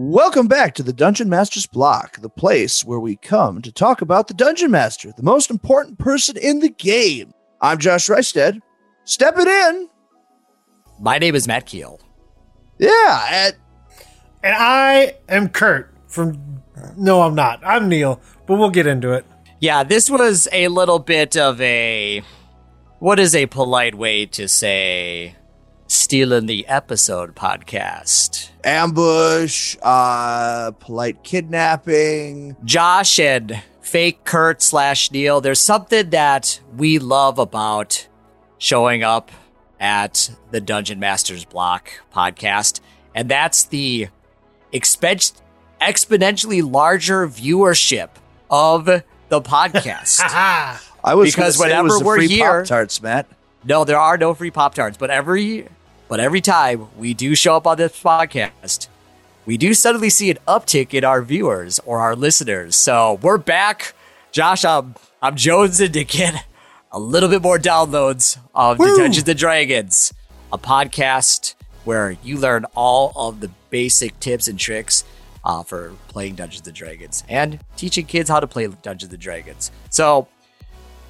Welcome back to the Dungeon Master's Block, the place where we come to talk about the Dungeon Master, the most important person in the game. I'm Josh Reisted. Step it in. My name is Matt Keel. Yeah, at, And I am Kurt from. No, I'm not. I'm Neil, but we'll get into it. Yeah, this was a little bit of a. What is a polite way to say stealing the episode podcast? ambush, uh, polite kidnapping. Josh and fake Kurt slash Neil, there's something that we love about showing up at the Dungeon Masters Block podcast, and that's the expen- exponentially larger viewership of the podcast. Ah, I was Because gonna say it was whenever the we're free here- Pop-Tarts, Matt. No, there are no free Pop Tarts, but every but every time we do show up on this podcast, we do suddenly see an uptick in our viewers or our listeners. So we're back. Josh, I'm I'm jonesing to get a little bit more downloads of Woo! Dungeons and Dragons, a podcast where you learn all of the basic tips and tricks uh, for playing Dungeons and Dragons and teaching kids how to play Dungeons and Dragons. So,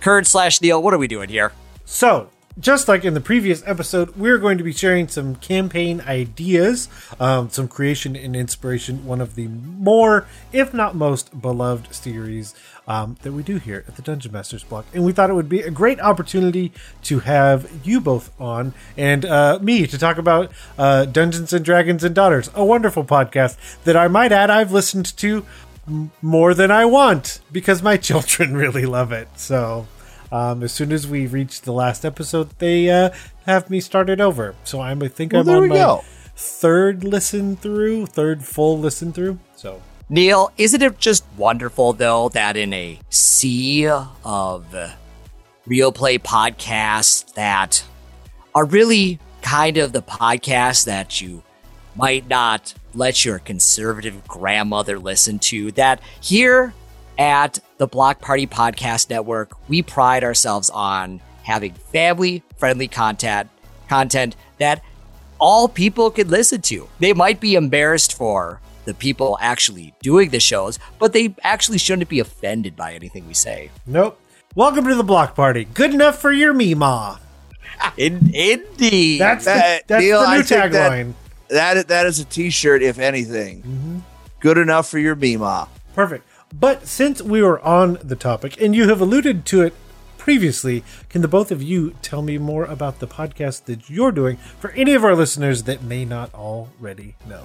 Kurt slash Neil, what are we doing here? so, just like in the previous episode, we're going to be sharing some campaign ideas, um, some creation and inspiration. One of the more, if not most, beloved series um, that we do here at the Dungeon Masters Block. And we thought it would be a great opportunity to have you both on and uh, me to talk about uh, Dungeons and Dragons and Daughters, a wonderful podcast that I might add I've listened to more than I want because my children really love it. So um, as soon as we reach the last episode, they uh, have me started over. So I'm, I think Well, I'm on my go. third listen through, third full listen through. So Neil, isn't it just wonderful though that in a sea of real play podcasts that are really kind of the podcasts that you might not let your conservative grandmother listen to, that here at the Block Party Podcast Network, we pride ourselves on having family friendly content content that all people can listen to. They might be embarrassed for the people actually doing the shows, but they actually shouldn't be offended by anything we say. nope. Welcome to the block party. Good enough for your Meemaw. In, indeed. That's the, That- that's Neil, the I new think that- tagline. That that is a T-shirt, if anything. Mm-hmm. Good enough for your Mima. Perfect. But since we were on the topic, and you have alluded to it previously, can the both of you tell me more about the podcast that you're doing for any of our listeners that may not already know?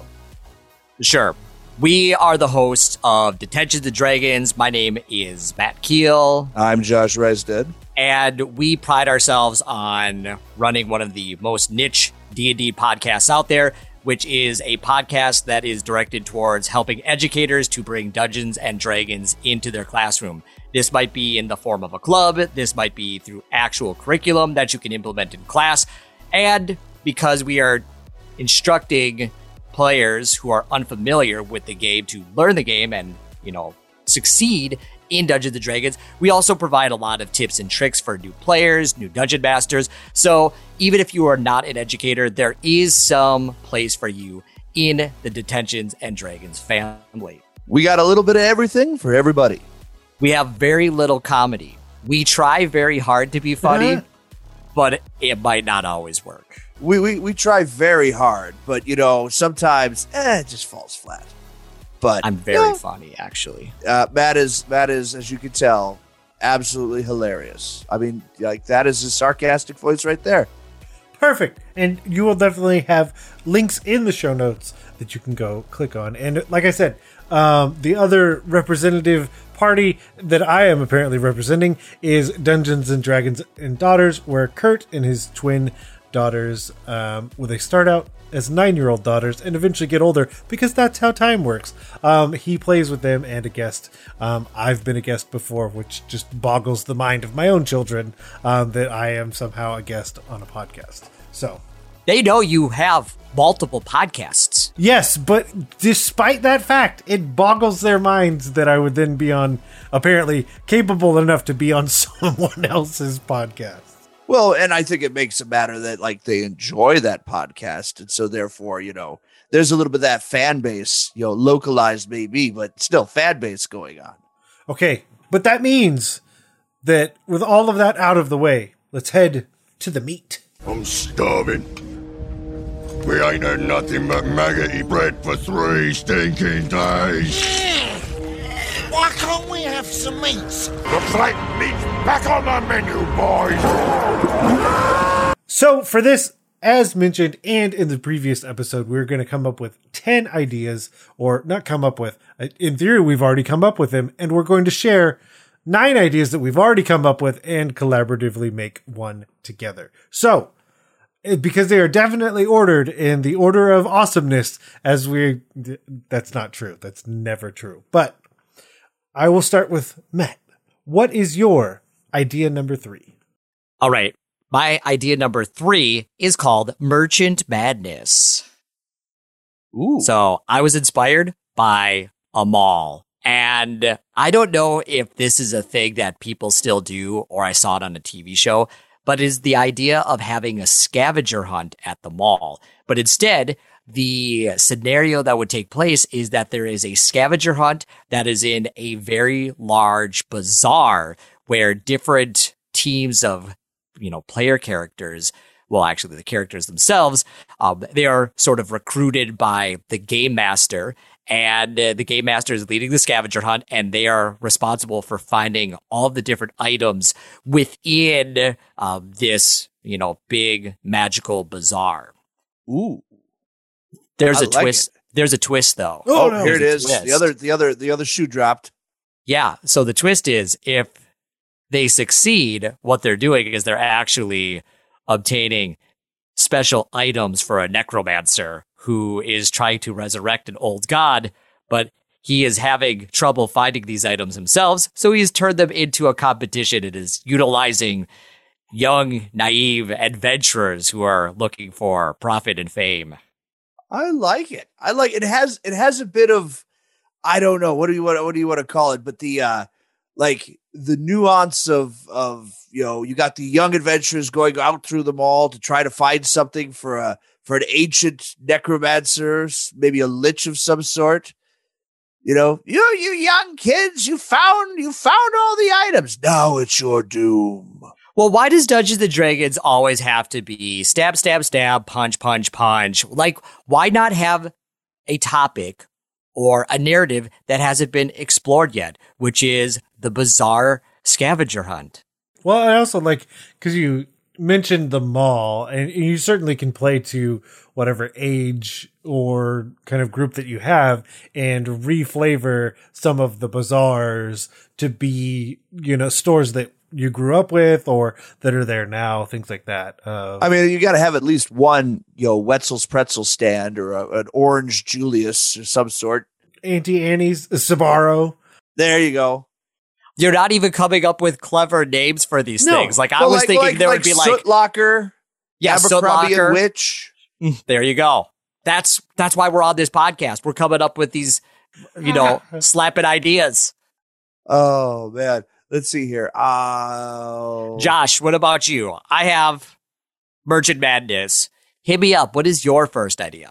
Sure. We are the host of Detentions and Dragons. My name is Matt Keel. I'm Josh Resdead. and we pride ourselves on running one of the most niche D&D podcasts out there which is a podcast that is directed towards helping educators to bring Dungeons and Dragons into their classroom. This might be in the form of a club, this might be through actual curriculum that you can implement in class, and because we are instructing players who are unfamiliar with the game to learn the game and, you know, succeed in Dungeons and Dragons. We also provide a lot of tips and tricks for new players, new dungeon masters. So even if you are not an educator, there is some place for you in the Detentions and Dragons family. We got a little bit of everything for everybody. We have very little comedy. We try very hard to be funny, but it might not always work. We, we we try very hard, but you know sometimes eh, it just falls flat. But I'm very yeah, funny, actually. uh, Matt is Matt is as you can tell absolutely hilarious. I mean, like that is a sarcastic voice right there. Perfect. And you will definitely have links in the show notes that you can go click on. And like I said, um, the other representative party that I am apparently representing is Dungeons and Dragons and Daughters, where Kurt and his twin daughters, um, well, they start out as nine year old daughters and eventually get older because that's how time works. Um, he plays with them and a guest. Um, I've been a guest before, which just boggles the mind of my own children um, that I am somehow a guest on a podcast. So, They know you have multiple podcasts. yes, but despite that fact, it boggles their minds that I would then be on, apparently capable enough to be on someone else's podcast. Well, and I think it makes it matter that like they enjoy that podcast, and so therefore, you know, there's a little bit of that fan base, you know, localized maybe, but still fan base going on. Okay, but that means that with all of that out of the way, let's head to the meat. I'm starving. We ain't had nothing but maggoty bread for three stinking days. Why can't we have some meats? Looks like meat's back on the menu, boys. So, for this, as mentioned and in the previous episode, we're going to come up with 10 ideas, or not come up with. In theory, we've already come up with them, and we're going to share nine ideas that we've already come up with and collaboratively make one together. So, eh, because they are definitely ordered in the order of awesomeness, as we. That's not true. That's never true. But I will start with Matt. What is your idea number three? All right. My idea number three is called Merchant Madness. Ooh. So I was inspired by a mall. And I don't know if this is a thing that people still do or I saw it on a TV show, but is the idea of having a scavenger hunt at the mall. But instead, the scenario that would take place is that there is a scavenger hunt that is in a very large bazaar where different teams of, you know, player characters well, actually the characters themselves, um, they are sort of recruited by the game master and uh, the game master is leading the scavenger hunt and they are responsible for finding all the different items within um, this you know big magical bazaar Ooh. There's I a like twist there's a twist though Oh, oh no. here it There's is. a The other, the other, the other shoe dropped. yeah so the twist is if they succeed what they're doing is they're actually obtaining special items for a necromancer who is trying to resurrect an old god, but he is having trouble finding these items himself. So he's turned them into a competition and is utilizing young, naive adventurers who are looking for profit and fame. I like it. I like it has it has a bit of I don't know what do you want what do you want to call it, but the uh like the nuance of of you know you got the young adventurers going out through the mall to try to find something for a for an ancient necromancer, maybe a lich of some sort. You know, you you young kids, you found you found all the items. Now it's your doom. Well, why does Dungeons and Dragons always have to be stab, stab, stab, punch, punch, punch? Like, why not have a topic or a narrative that hasn't been explored yet, which is the bizarre scavenger hunt? Well, I also like because you mentioned the mall, and you certainly can play to whatever age or kind of group that you have and reflavor some of the bazaars to be, you know, stores that you grew up with or that are there now, things like that. Uh, I mean, you got to have at least one, you know, Wetzel's pretzel stand or a, an orange Julius or some sort. Auntie Annie's Sbarro. There you go. You're not even coming up with clever names for these No. things. Like, I Well, was like- thinking like- there like would be like, Soot Locker, yeah, Soot Abercrombie Locker. and Witch. There you go. That's that's why we're on this podcast. We're coming up with these, you know, slapping ideas. Oh man, let's see here. Uh, Josh, what about you? I have Merchant Madness. Hit me up. What is your first idea?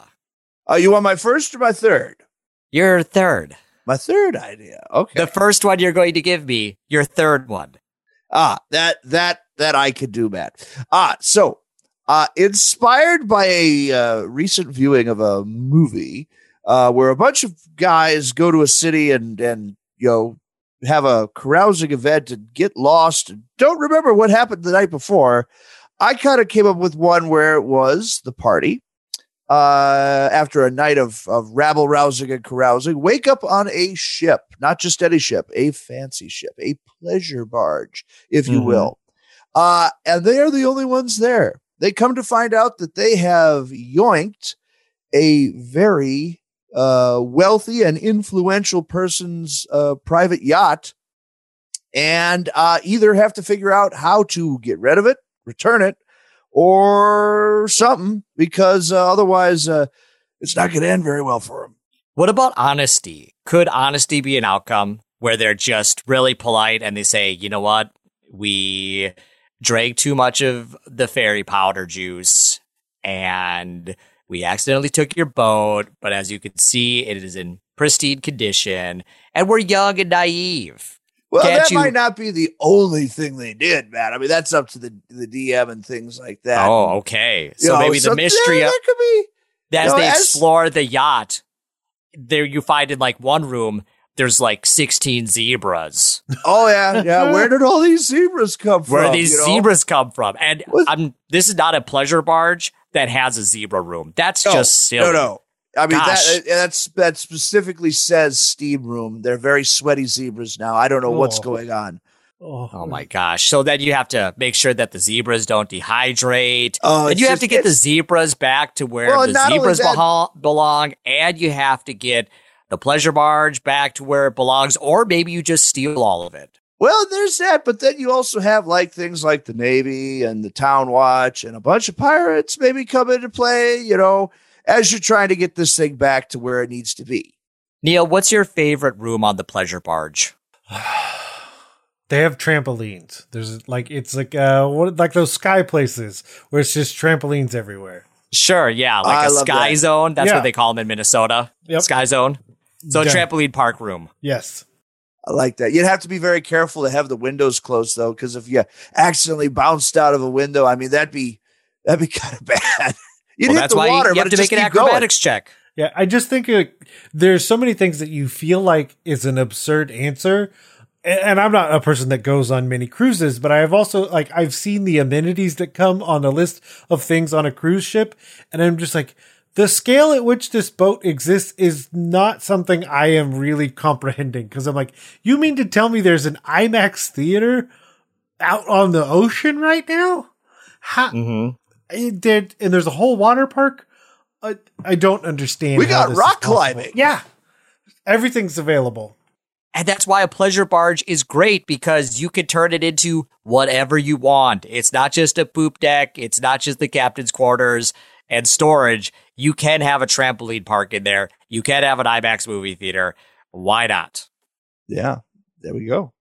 uh, you want my first or my third? Your third. My third idea. Okay. The first one you're going to give me, your third one. Ah, that that that I could do, Matt. Ah, so uh, inspired by a uh, recent viewing of a movie uh, where a bunch of guys go to a city and and you know have a carousing event and get lost and don't remember what happened the night before. I kind of came up with one where it was the party uh, after a night of of rabble rousing and carousing. Wake up on a ship, not just any ship, a fancy ship, a pleasure barge, if you Mhm. will. Uh, and they are the only ones there. They come to find out that they have yoinked a very uh, wealthy and influential person's uh, private yacht and uh, either have to figure out how to get rid of it, return it, or something because uh, otherwise uh, it's not going to end very well for them. What about honesty? Could honesty be an outcome where they're just really polite and they say, you know what? We drank too much of the fairy powder juice and We accidentally took your boat, but as you can see, it is in pristine condition, and we're young and naive. Well, Can't that you- might not be the only thing they did, man. I mean, that's up to the the DM and things like that. Oh, okay. You So know, maybe the so mystery of there could be. as know, they as- explore the yacht, there you find in like one room there's like 16 zebras. Oh yeah, yeah. Where did all these zebras come from? Where these you know? zebras come from? And? I'm this is not a pleasure barge that has a zebra room. That's No, just silly. No, no. I mean Gosh. Uh, that that's that specifically says steam room. They're very sweaty zebras now. I don't know what's Oh. going on. Oh, Oh my gosh. So then you have to make sure that the zebras don't dehydrate. Oh, and it's you have just- to get the zebras back to where Well, the zebras that- beho- belong. And you have to get the pleasure barge back to where it belongs. Or maybe you just steal all of it. Well, there's that, but then you also have like things like the Navy and the Town Watch and a bunch of pirates maybe come into play, you know, as you're trying to get this thing back to where it needs to be. Neil, what's your favorite room on the pleasure barge? They have trampolines. There's like it's like uh what like those sky places where it's just trampolines everywhere. Sure, yeah, like I a sky that. zone. That's Yeah. what they call them in Minnesota. Yep. Sky zone. So a Yeah. trampoline park room. Yes. I like that. You'd have to be very careful to have the windows closed though, because if you accidentally bounced out of a window, I mean that'd be that'd be kind of bad. You'd well, hit that's the why water, you but have it to just make an keep going. acrobatics check. Yeah, I just think uh, there's so many things that you feel like is an absurd answer. And, and I'm not a person that goes on many cruises, but I have also like I've seen the amenities that come on the list of things on a cruise ship, and I'm just like the scale at which this boat exists is not something I am really comprehending because I'm like, you mean to tell me there's an IMAX theater out on the ocean right now? How, Mm-hmm. it did, and there's a whole water park. I, I don't understand. We how got this rock possible. climbing. Yeah, everything's available. And that's why a pleasure barge is great because you can turn it into whatever you want. It's not just a poop deck. It's not just the captain's quarters and storage. You can have a trampoline park in there. You can have an IMAX movie theater. Why not? Yeah, there we go.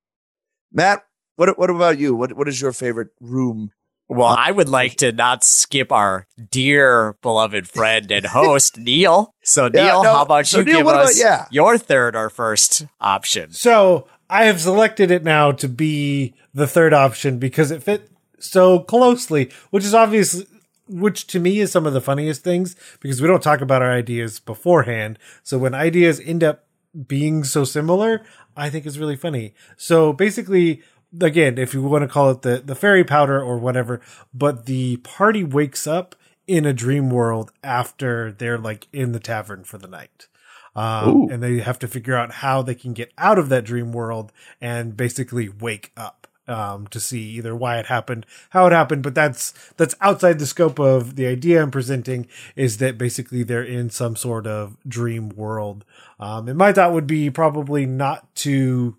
Matt, what what about you? What what is your favorite room? Well, I would like to not skip our dear beloved friend and host, Neil. So, Yeah, Neil, no, how about so you Neil, give what about- us yeah. your third or first option? So I have selected it now to be the third option because it fit so closely, which is obviously, which to me is some of the funniest things because we don't talk about our ideas beforehand. So when ideas end up being so similar, I think is really funny. So basically, again, if you want to call it the, the fairy powder or whatever, but the party wakes up in a dream world after they're like in the tavern for the night. Um, and they have to figure out how they can get out of that dream world and basically wake up um, to see either why it happened, how it happened. But that's that's outside the scope of the idea I'm presenting. Is that basically they're in some sort of dream world? Um, and my thought would be probably not to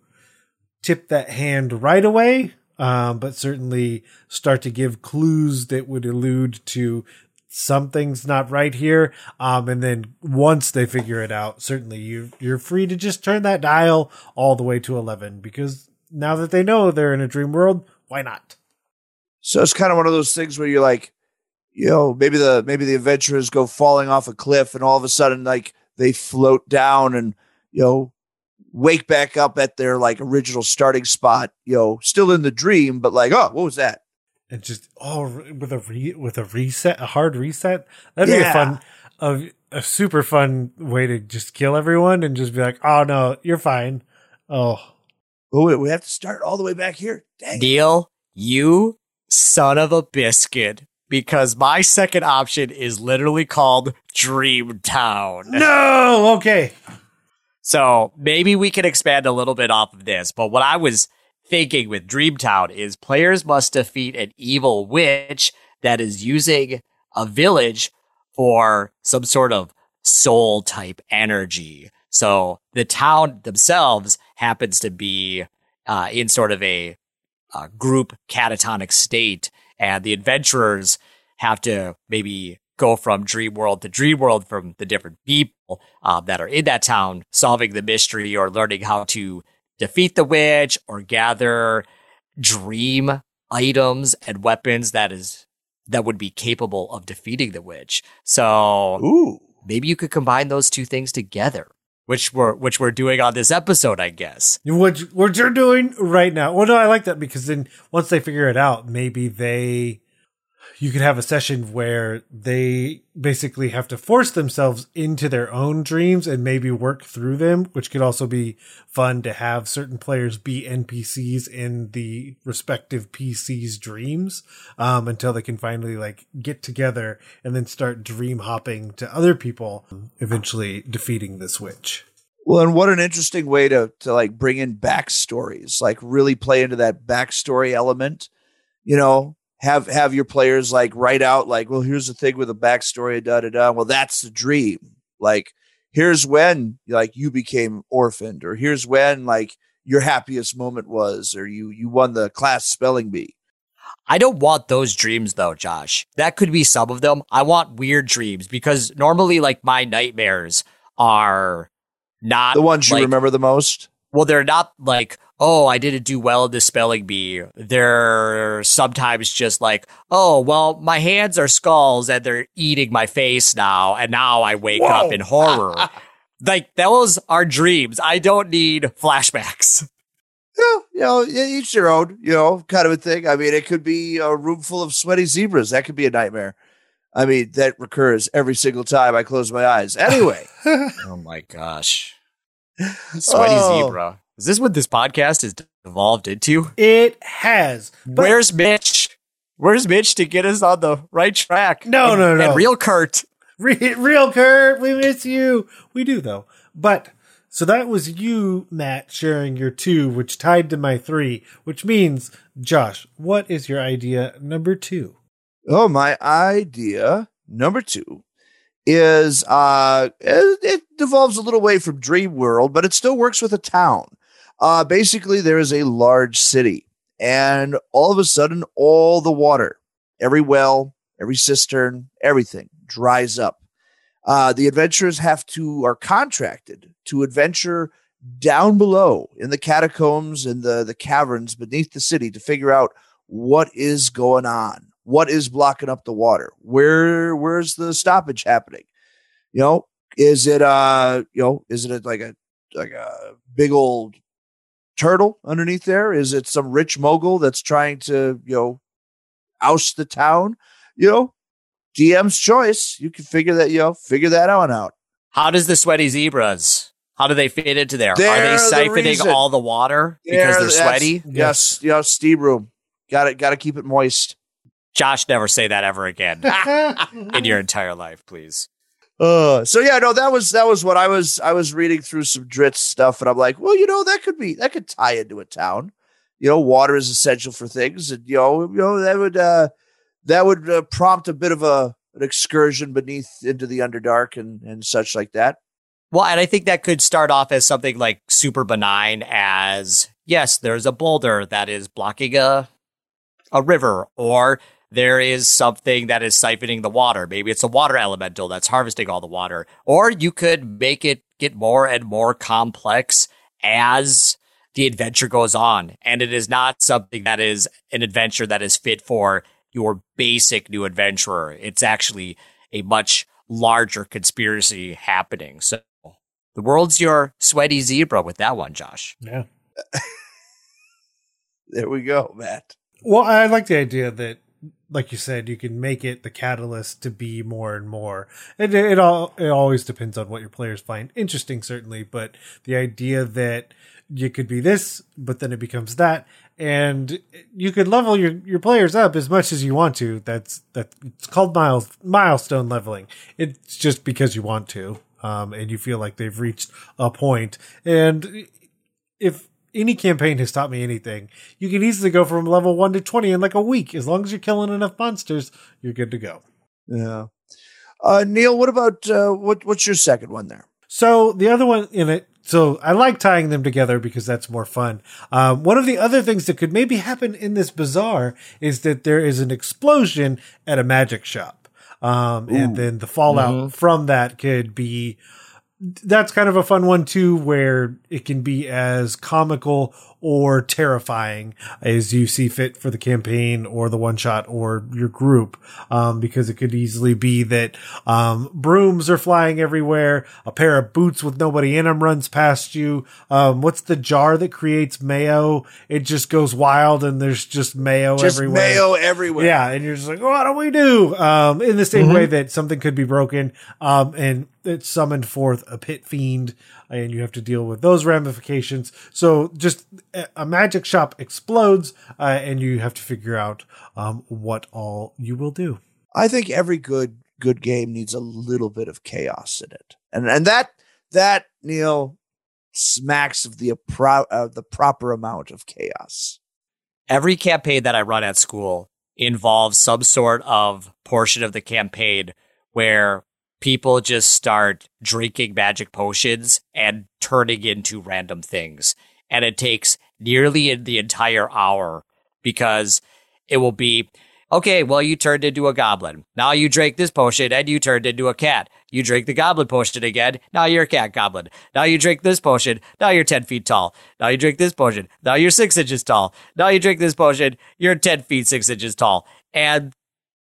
tip that hand right away, um, but certainly start to give clues that would allude to something's not right here. Um, and then once they figure it out, certainly you you're free to just turn that dial all the way to eleven because now that they know they're in a dream world, why not? So it's kind of one of those things where you're like, you know, maybe the maybe the adventurers go falling off a cliff and all of a sudden like they float down and you know wake back up at their like original starting spot, you know, still in the dream, but like, oh, what was that? And just oh, with a re- with a reset, a hard reset. That'd be a fun, a, a super fun way to just kill everyone and just be like, oh no, you're fine. Oh, Oh, wait, we have to start all the way back here. Dang. Neil, you son of a biscuit. Because my second option is literally called Dream Town. no, okay. So maybe we can expand a little bit off of this. But what I was thinking with Dreamtown is players must defeat an evil witch that is using a village for some sort of soul type energy. So the town themselves happens to be uh, in sort of a, uh group catatonic state, and the adventurers have to maybe go from dream world to dream world from the different people uh, that are in that town, solving the mystery or learning how to defeat the witch or gather dream items and weapons that is that would be capable of defeating the witch. So Ooh. maybe you could combine those two things together, which we're which we're doing on this episode, I guess. What what you're doing right now? Well, no, I like that because then once they figure it out, maybe they you could have a session where they basically have to force themselves into their own dreams and maybe work through them, which could also be fun to have certain players be NPCs in the respective PC's dreams um, until they can finally like get together and then start dream hopping to other people, eventually defeating this witch. Well, and what an interesting way to to like bring in backstories, like really play into that backstory element. You know, have have your players like write out like, well, here's the thing with a backstory, da da da. Well, that's the dream. Like, here's when like you became orphaned, or here's when like your happiest moment was, or you you won the class spelling bee. I don't want those dreams though, Josh. That could be some of them. I want weird dreams because normally like my nightmares are not The ones you like- remember the most. Well, they're not like, oh, I didn't do well in the spelling bee. They're sometimes just like, oh, well, my hands are skulls and they're eating my face now. And now I wake up in horror. like, those are dreams. I don't need flashbacks. Yeah, you know, yeah, each their own, you know, kind of a thing. I mean, it could be a room full of sweaty zebras. That could be a nightmare. I mean, that recurs every single time I close my eyes. Anyway, Oh my gosh. Sweaty Oh. zebra. Is this what this podcast has evolved into? It has. But Where's Mitch? Where's Mitch to get us on the right track? No, And- no, no. And real Kurt. Re- real Kurt, we miss you. We do though. But so that was you, Matt, sharing your two, which tied to my three, which means, Josh, what is your idea number two? oh, my idea number two is uh, it, it devolves a little way from Dream World, but it still works with a town. Uh, basically, there is a large city, and all of a sudden, all the water, every well, every cistern, everything dries up. Uh, the adventurers have to are contracted to adventure down below in the catacombs and the the caverns beneath the city to figure out what is going on, what is blocking up the water, where where's the stoppage happening. You know, is it uh you know is it like a like a big old turtle underneath there? Is it some rich mogul that's trying to you know oust the town? You know, DM's choice. You can figure that you know figure that on out. How does the sweaty zebras? How do they fit into there? Are They're they siphoning reason. all the water because There, they're sweaty? Yes, you know, steam room. Got it. Got to keep it moist. Josh, never say that ever again in your entire life, please. Uh, so yeah, no, that was that was what I was I was reading through some Drizzt stuff, and I'm like, well, you know, that could be that could tie into a town. You know, water is essential for things, and you know, you know that would uh, that would uh, prompt a bit of a an excursion beneath into the underdark and and such like that. Well, and I think that could start off as something like super benign as yes, there's a boulder that is blocking a a river or there is something that is siphoning the water. Maybe it's a water elemental that's harvesting all the water. Or you could make it get more and more complex as the adventure goes on. And it is not something that is an adventure that is fit for your basic new adventurer. It's actually a much larger conspiracy happening. So the world's your sweaty zebra with that one, Josh. Yeah. There we go, Matt. Well, I like the idea that, like you said, you can make it the catalyst to be more and more. It, it all it always depends on what your players find interesting, certainly. But the idea that you could be this, but then it becomes that, and you could level your, your players up as much as you want to. That's that it's called miles milestone leveling. It's just because you want to, um, and you feel like they've reached a point. And if any campaign has taught me anything, you can easily go from level one to twenty in like a week. As long as you're killing enough monsters, you're good to go. Yeah. Uh, Neil, what about uh, what? What's your second one there? So the other one in it, so I like tying them together because that's more fun. Um, one of the other things that could maybe happen in this bazaar is that there is an explosion at a magic shop. Um, and then the fallout from that could be that's kind of a fun one too, where it can be as comical or terrifying as you see fit for the campaign or the one shot or your group. Um, because it could easily be that, um, brooms are flying everywhere. A pair of boots with nobody in them runs past you. Um, what's the jar that creates mayo? It just goes wild and there's just mayo Just everywhere. mayo everywhere. Yeah, and you're just like, what do we do? Um, in the same way that something could be broken, um, and it summoned forth a pit fiend, and you have to deal with those ramifications. So just a- a magic shop explodes, uh, and you have to figure out um, what all you will do. I think every good good game needs a little bit of chaos in it, and and that that Neil smacks of the appro- uh, the proper amount of chaos. every campaign that I run at school involves some sort of portion of the campaign where people just start drinking magic potions and turning into random things. And it takes nearly the entire hour because it will be okay, well, you turned into a goblin. Now you drink this potion and you turned into a cat. You drink the goblin potion again. Now you're a cat goblin. Now you drink this potion. Now you're 10 feet tall. Now you drink this potion. Now you're six inches tall. Now you drink this potion. You're 10 feet, six inches tall. And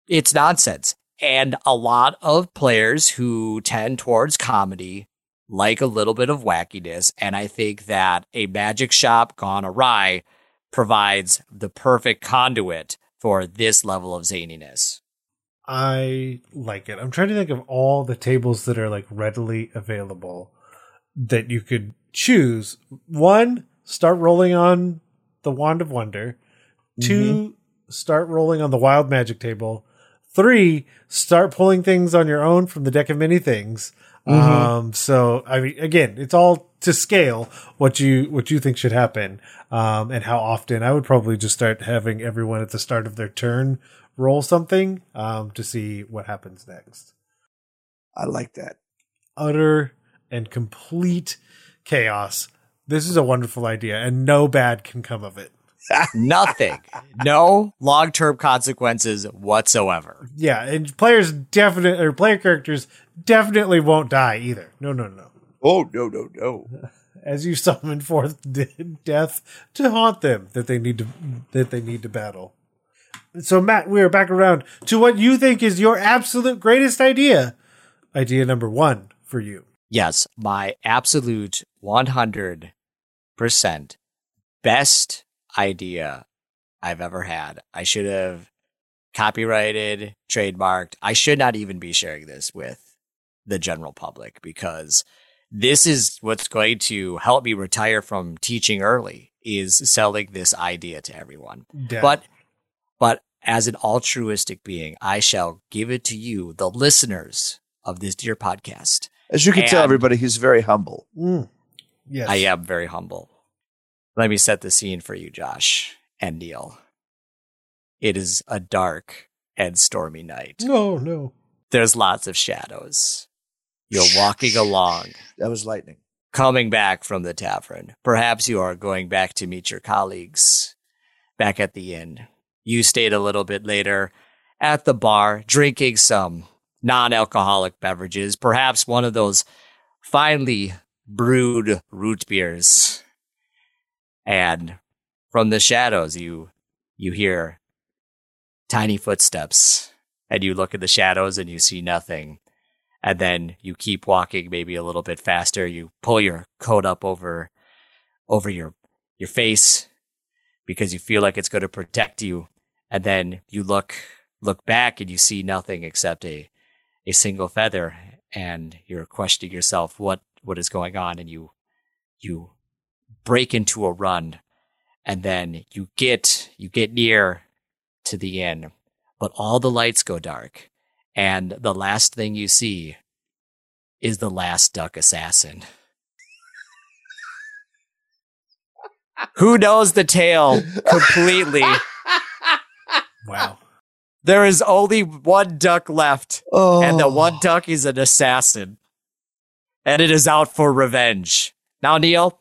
it's nonsense. And a lot of players who tend towards comedy like a little bit of wackiness. And I think that a magic shop gone awry provides the perfect conduit for this level of zaniness. I like it. I'm trying to think of all the tables that are like readily available that you could choose. One, start rolling on the Wand of Wonder. 2 mm-hmm. start rolling on the Wild Magic table. Three, start pulling things on your own from the deck of many things. Um, so I mean, again, it's all to scale what you what you think should happen, um, and how often. I would probably just start having everyone at the start of their turn roll something um, to see what happens next. I like that. Utter and complete chaos. This is a wonderful idea, and no bad can come of it. Nothing. no long term consequences whatsoever. Yeah, and players definitely or player characters definitely won't die either. No, no, no. Oh no no no! As you summon forth death to haunt them that they need to that they need to battle. So Matt, we are back around to what you think is your absolute greatest idea. Idea number one for you. Yes, my absolute 100% best idea I've ever had. I should have copyrighted, trademarked. I should not even be sharing this with the general public because this is what's going to help me retire from teaching early is selling this idea to everyone. Death. But but as an altruistic being, I shall give it to you, the listeners of this dear podcast. As you can tell, everybody, he's very humble. Mm. Yes. I am very humble. Let me set the scene for you, Josh and Neil. It is a dark and stormy night. No, no. There's lots of shadows. You're walking along, That was lightning. coming back from the tavern. Perhaps you are going back to meet your colleagues back at the inn. You stayed a little bit later at the bar, drinking some non alcoholic beverages, perhaps one of those finely brewed root beers. And from the shadows, you, you hear tiny footsteps and you look at the shadows and you see nothing. And then you keep walking maybe a little bit faster. You pull your coat up over, over your, your face because you feel like it's going to protect you. And then you look, look back and you see nothing except a, a single feather and you're questioning yourself what, what is going on. And you, you break into a run and then you get, you get near to the inn, but all the lights go dark. And the last thing you see is the last duck assassin. Who knows the tale completely? Wow. There is only one duck left, Oh, and the one oh. duck is an assassin. And it is out for revenge. Now, Neil,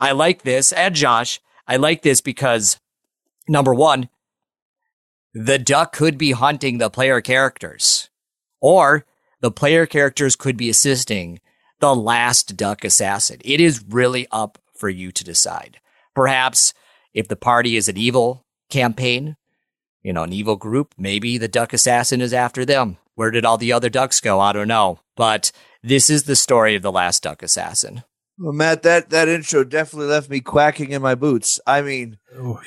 I like this, and Josh, I like this because number one, the duck could be hunting the player characters, or the player characters could be assisting the last duck assassin? It is really up for you to decide. Perhaps if the party is an evil campaign, you know, an evil group, maybe the duck assassin is after them. Where did all the other ducks go? I don't know. But this is the story of the last duck assassin. Well, Matt, that that intro definitely left me quacking in my boots. I mean, Oh,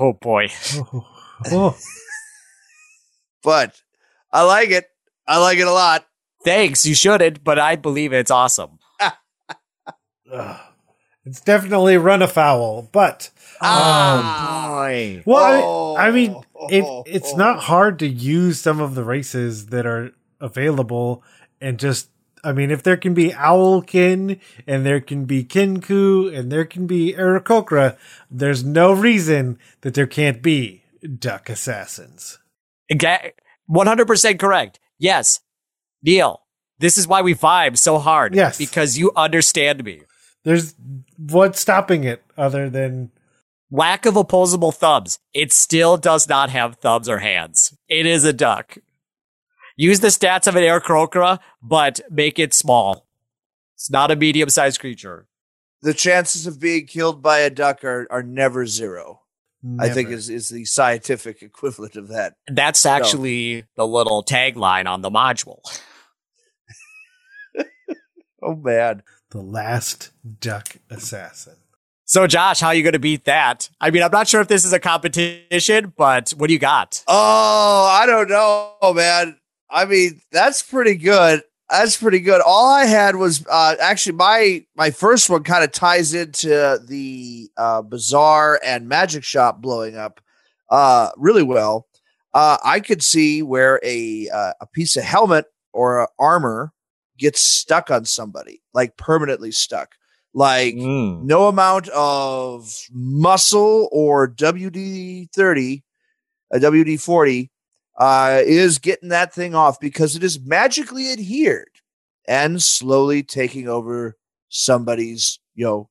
Oh boy. oh, oh. but I like it. I like it a lot. Thanks. You shouldn't, but I believe it's awesome. It's definitely run afoul, but Oh boy. well, I, oh. I mean, it Oh. it's not hard to use some of the races that are available and just. I mean, if there can be Owlkin and there can be Kenku and there can be Aarakocra, there's no reason that there can't be duck assassins. Okay. 100% correct. Yes. Neil, this is why we vibe so hard. Yes. Because you understand me. There's what's stopping it other than Lack of opposable thumbs. It still does not have thumbs or hands. It is a duck. Use the stats of an Aarakocra, but make it small. It's not a medium sized creature. The chances of being killed by a duck are, are never zero. I think is is the scientific equivalent of that. That's actually the little tagline on the module. Oh man. the last duck assassin. So, Josh, how are you going to beat that? I mean, I'm not sure if this is a competition, but what do you got? Oh, I don't know, man. I mean, that's pretty good. That's pretty good. All I had was uh, actually my my first one kind of ties into the uh, bazaar and magic shop blowing up uh, really well. Uh, I could see where a uh, a piece of helmet or armor gets stuck on somebody, like permanently stuck. Like Mm. no amount of muscle or WD 30, a WD 40 uh, is getting that thing off because it is magically adhered and slowly taking over somebody's, you know,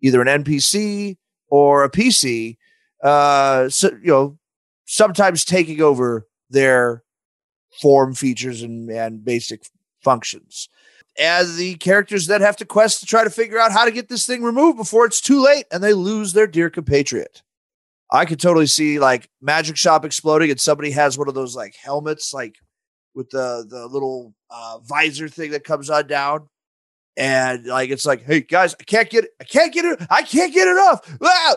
either an NPC or a PC. Uh, so, you know, sometimes taking over their form features and, and basic functions as the characters that have to quest to try to figure out how to get this thing removed before it's too late and they lose their dear compatriot. I could totally see like magic shop exploding and somebody has one of those like helmets like with the the little uh, visor thing that comes on down and like it's like hey guys I can't get it I can't get it I can't get it off ah!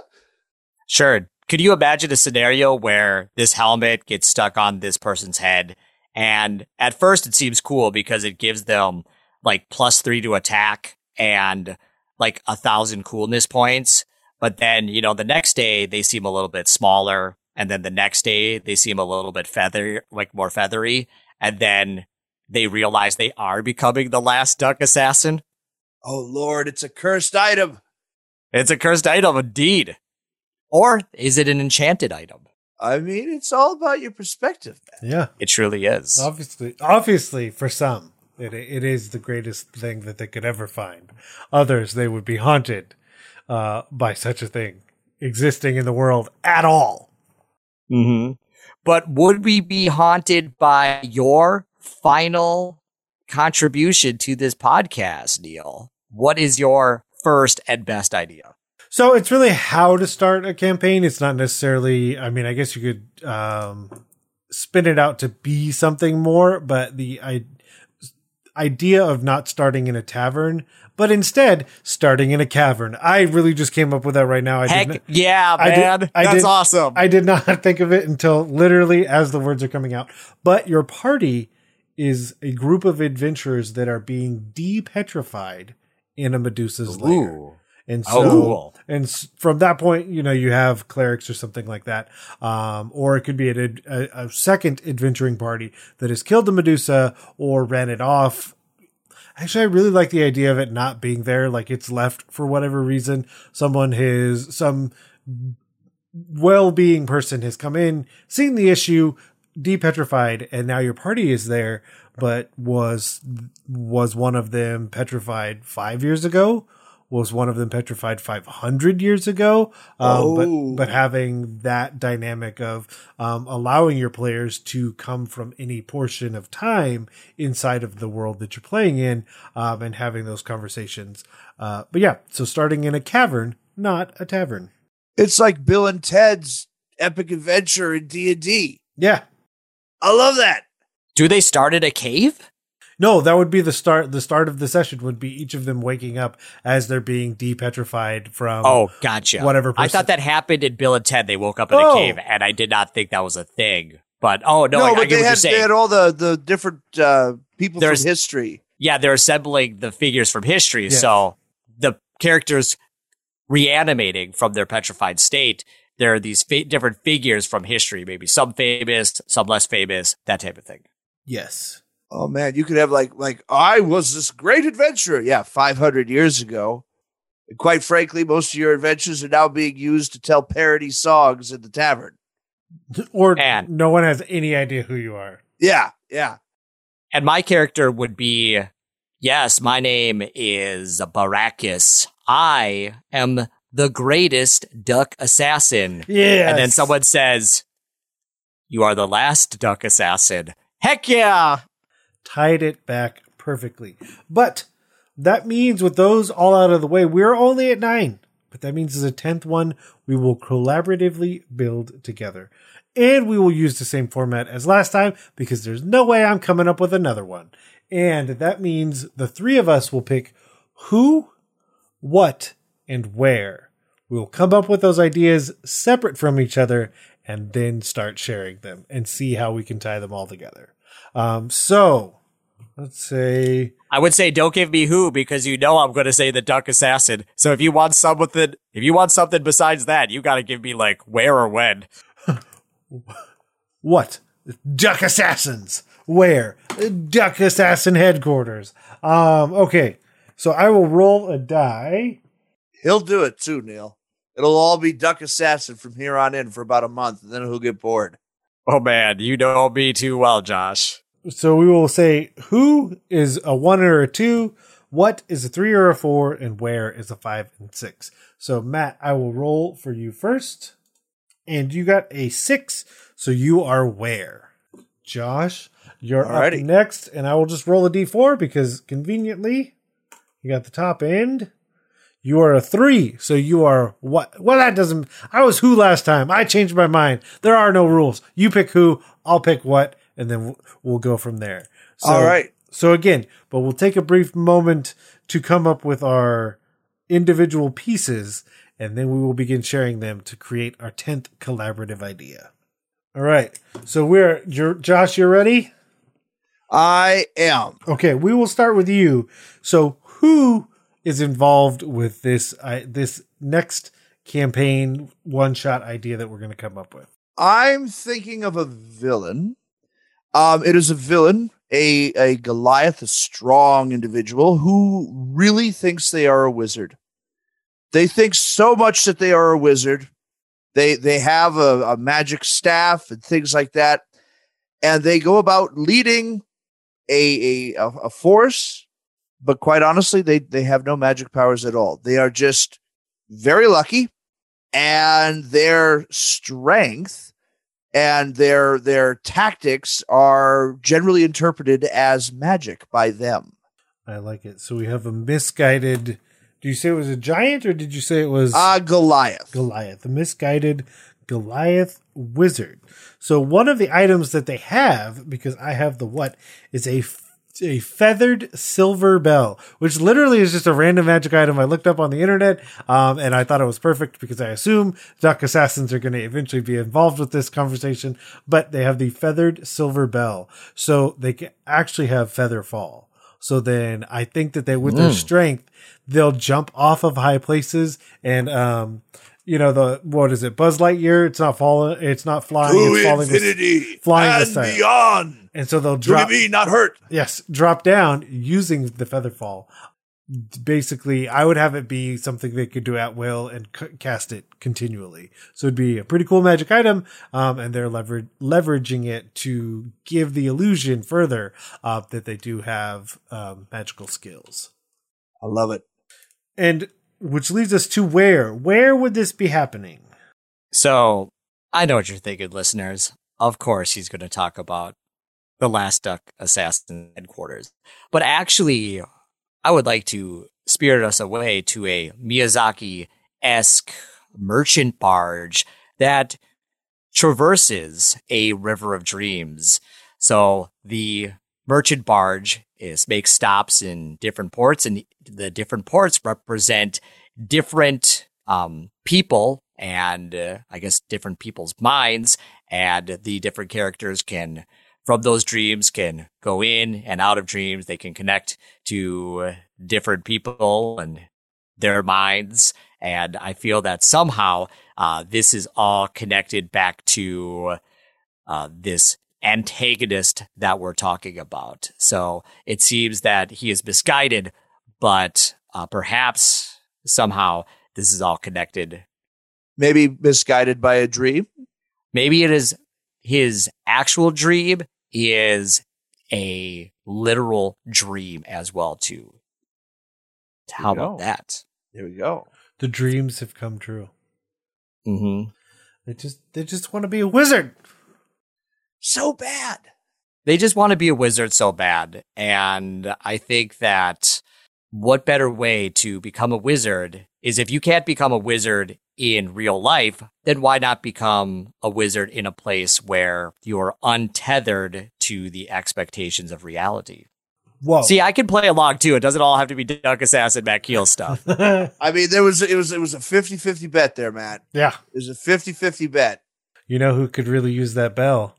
Sure. Could you imagine a scenario where this helmet gets stuck on this person's head? And at first it seems cool because it gives them like plus three to attack and like a thousand coolness points. But then, you know, the next day they seem a little bit smaller. And then the next day they seem a little bit feather, like more feathery. And then they realize they are becoming the last duck assassin. oh lord it's a cursed item It's a cursed item indeed. Or is it an enchanted item? I mean it's all about your perspective man. Yeah, It truly is. obviously, obviously, for some, it it is the greatest thing that they could ever find. Others, they would be haunted uh, by such a thing existing in the world at all. Mm-hmm. But would we be haunted by your final contribution to this podcast, Neil? What is your first and best idea? So it's really how to start a campaign. It's not necessarily. I mean, I guess you could um, spin it out to be something more, but the I, idea of not starting in a tavern, but instead starting in a cavern. I really just came up with that right now. I Heck did not, yeah, I did- man. I That's did- awesome. I did not think of it until literally as the words are coming out. But your party is a group of adventurers that are being depetrified in a Medusa's lair. And so, Oh, cool. and from that point, you know, you have clerics or something like that. Um, or it could be an, a, a second adventuring party that has killed the Medusa or ran it off. Actually, I really like the idea of it not being there. Like it's left for whatever reason. Someone has, some well-being person has come in, seen the issue, depetrified, and now your party is there, but was, was one of them petrified five years ago? Was one of them petrified 500 years ago. Um, Oh. but, but having that dynamic of um, allowing your players to come from any portion of time inside of the world that you're playing in um, and having those conversations. Uh, but yeah, so starting in a cavern, not a tavern. It's like Bill and Ted's epic adventure in D and D. Yeah. I love that. Do they start at a cave? No, that would be the start. The start of the session would be each of them waking up as they're being depetrified from. Oh, gotcha. Whatever I thought that happened in Bill and Ted. They woke up in Oh. a cave, and I did not think that was a thing. But oh no, No, I, I but get they had they had all the the different uh, people There's- from history. yeah, they're assembling the figures from history. Yes. So the characters reanimating from their petrified state. There are these fa- different figures from history, maybe some famous, some less famous, that type of thing. yes. Oh man, you could have like like I was this great adventurer. Yeah, five hundred years ago. And quite frankly, most of your adventures are now being used to tell parody songs in the tavern. Or And- no one has any idea who you are. Yeah, yeah. And my character would be, yes, my name is Baracus. I am the greatest duck assassin. Yeah. And then someone says, You are the last duck assassin. Heck yeah! Tied it back perfectly. But that means with those all out of the way, we're only at nine. But that means as a tenth one, we will collaboratively build together. And we will use the same format as last time because there's no way I'm coming up with another one. And that means the three of us will pick who, what, and where. We'll come up with those ideas separate from each other and then start sharing them and see how we can tie them all together. Um, so let's say I would say don't give me who because you know I'm going to say the duck assassin. So if you want something, if you want something besides that, you got to give me like where or when. what? Duck Assassins. Where? Duck Assassin headquarters. Um, okay. So I will roll a die. He'll do it too, Neil. It'll all be Duck Assassin from here on in for about a month, and then he'll get bored. Oh man, you know me too well, Josh. So we will say who is a one or a two, what is a three or a four, and where is a five and six. So Matt, I will roll for you first. And you got a six, so you are where? Josh, you're Alrighty. up next, and I will just roll a d4 because conveniently you got the top end. You are a three, so you are what? Well, that doesn't. I was who last time. I changed my mind. There are no rules. You pick who, I'll pick what, and then we'll, go from there. So, All right. So again, but we'll take a brief moment to come up with our individual pieces, and then we will begin sharing them to create our tenth collaborative idea. All right. So we're you're, Josh. You're ready. I am. Okay, we will start with you. So, who is involved with this uh, this next campaign one shot idea that we're going to come up with? I'm thinking of a villain. Um, it is a villain, a a Goliath, a strong individual who really thinks they are a wizard. They think so much that they are a wizard. They they have a, a magic staff and things like that, and they go about leading a a, a force. But quite honestly, they they have no magic powers at all. They are just very lucky, and their strength and their their tactics are generally interpreted as magic by them. I like it. So we have a misguided. Do you say it was a giant or did you say it was Ah, Goliath. Goliath? the misguided Goliath wizard. So one of the items that they have, because I have the what, is a a feathered silver bell, which literally is just a random magic item I looked up on the internet, um, and I thought it was perfect because I assume duck assassins are going to eventually be involved with this conversation. But they have the feathered silver bell, so they can actually have feather fall. So then I think that they, with their strength, they'll jump off of high places and, um, you know, the, what is it? Buzz Lightyear. It's not falling. It's not flying. It's falling. with- infinity flying and with beyond. And so they'll To drop, be not hurt. yes, drop down using the feather fall. Basically, I would have it be something they could do at will and c- cast it continually. So it'd be a pretty cool magic item, um, and they're lever- leveraging it to give the illusion further uh, that they do have um, magical skills. I love it. And which leads us to where? Where would this be happening? So I know what you're thinking, listeners. Of course, he's going to talk about the Last Duck Assassin headquarters. But actually, I would like to spirit us away to a Miyazaki esque merchant barge that traverses a river of dreams. So the merchant barge is makes stops in different ports, and the different ports represent different um, people and uh, I guess different people's minds, and the different characters can from those dreams can go in and out of dreams. They can connect to different people and their minds. And I feel that somehow uh, this is all connected back to uh, this antagonist that we're talking about. So it seems that he is misguided, but uh, perhaps somehow this is all connected. Maybe misguided by a dream. Maybe it is his actual dream is a literal dream as well too. How about go. that? There we go. The dreams have come true. Mm-hmm. They just they just want to be a wizard. So bad. They just want to be a wizard so bad. And I think that what better way to become a wizard is if you can't become a wizard in real life, then why not become a wizard in a place where you're untethered to the expectations of reality? Whoa. See, I can play along too. It doesn't all have to be Duck Assassin, Matt Keel stuff. I mean, there was it was it was a 50-50 bet there, Matt. yeah. It was a 50-50 bet. You know who could really use that bell?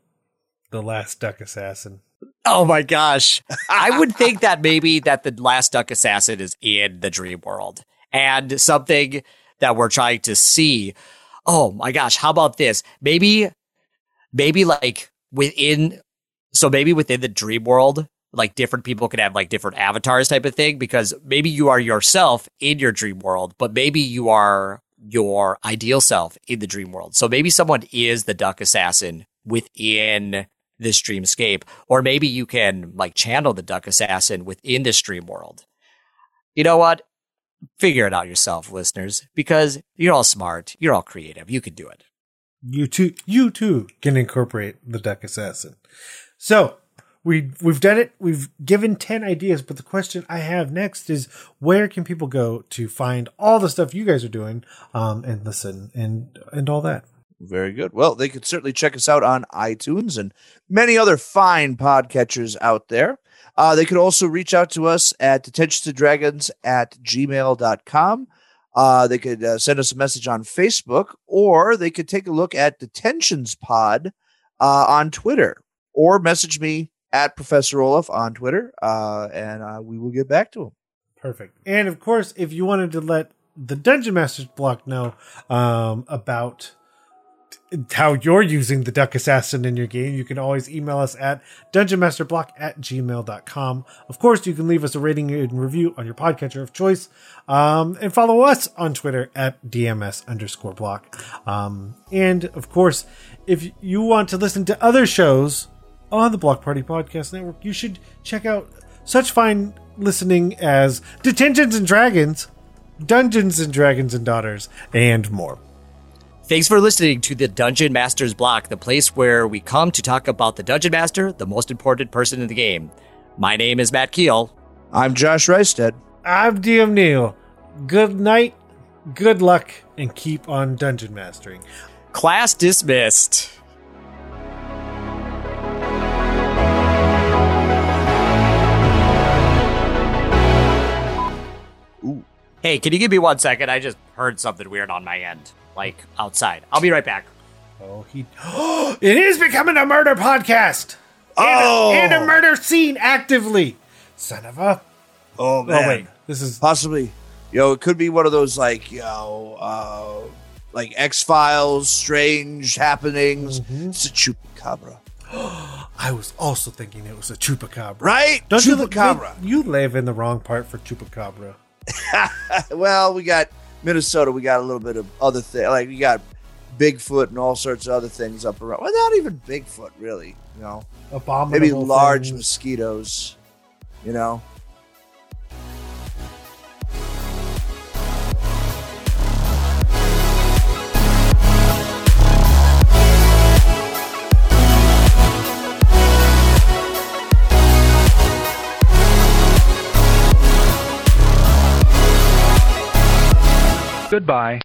The last duck assassin. Oh my gosh. I would think that maybe that the last duck assassin is in the dream world and something that we're trying to see. Oh my gosh. How about this? Maybe, maybe like within, so maybe within the dream world, like different people could have like different avatars type of thing because maybe you are yourself in your dream world, but maybe you are your ideal self in the dream world. So maybe someone is the duck assassin within this dreamscape, or maybe you can like channel the duck assassin within this dream world. You know what? Figure it out yourself, listeners, because you're all smart, you're all creative, you can do it. You too you too can incorporate the duck assassin. So we we've done it. We've given ten ideas, but the question I have next is where can people go to find all the stuff you guys are doing, um, and listen and and all that. Very good. Well, they could certainly check us out on iTunes and many other fine podcatchers out there. Uh, they could also reach out to us at detentions to dragons at gmail.com. Uh, they could uh, send us a message on Facebook, or they could take a look at Detentions Pod uh, on Twitter, or message me at Professor Olaf on Twitter, uh, and uh, we will get back to them. Perfect. And of course, if you wanted to let the Dungeon Masters block know um, about how you're using the Duck Assassin in your game, you can always email us at dungeonmasterblock at gmail.com. Of course, you can leave us a rating and review on your podcatcher of choice. Um, and follow us on Twitter at DMS underscore block. Um, and of course, if you want to listen to other shows on the Block Party Podcast Network, you should check out such fine listening as Detentions and Dragons, Dungeons and Dragons and Daughters, and more. Thanks for listening to the Dungeon Master's Block, the place where we come to talk about the Dungeon Master, the most important person in the game. My name is Matt Keel. I'm Josh Reisted. I'm DM Neil. Good night, good luck, and keep on dungeon mastering. Class dismissed. Ooh. Hey, can you give me one second? I just heard something weird on my end, like outside. I'll be right back. Oh, he. it is becoming a murder podcast! And, Oh! a, and a murder scene actively! Son of a. Oh, Oh, man. wait. This is. possibly you know it could be one of those like you know uh like x files strange happenings Mm-hmm. it's a chupacabra I was also thinking it was a chupacabra. right Don't you, chupacabra you live in the wrong part for chupacabra. well we got minnesota we got a little bit of other thing like we got bigfoot and all sorts of other things up around well not even bigfoot really you know Abominable maybe large things. mosquitoes you know Goodbye.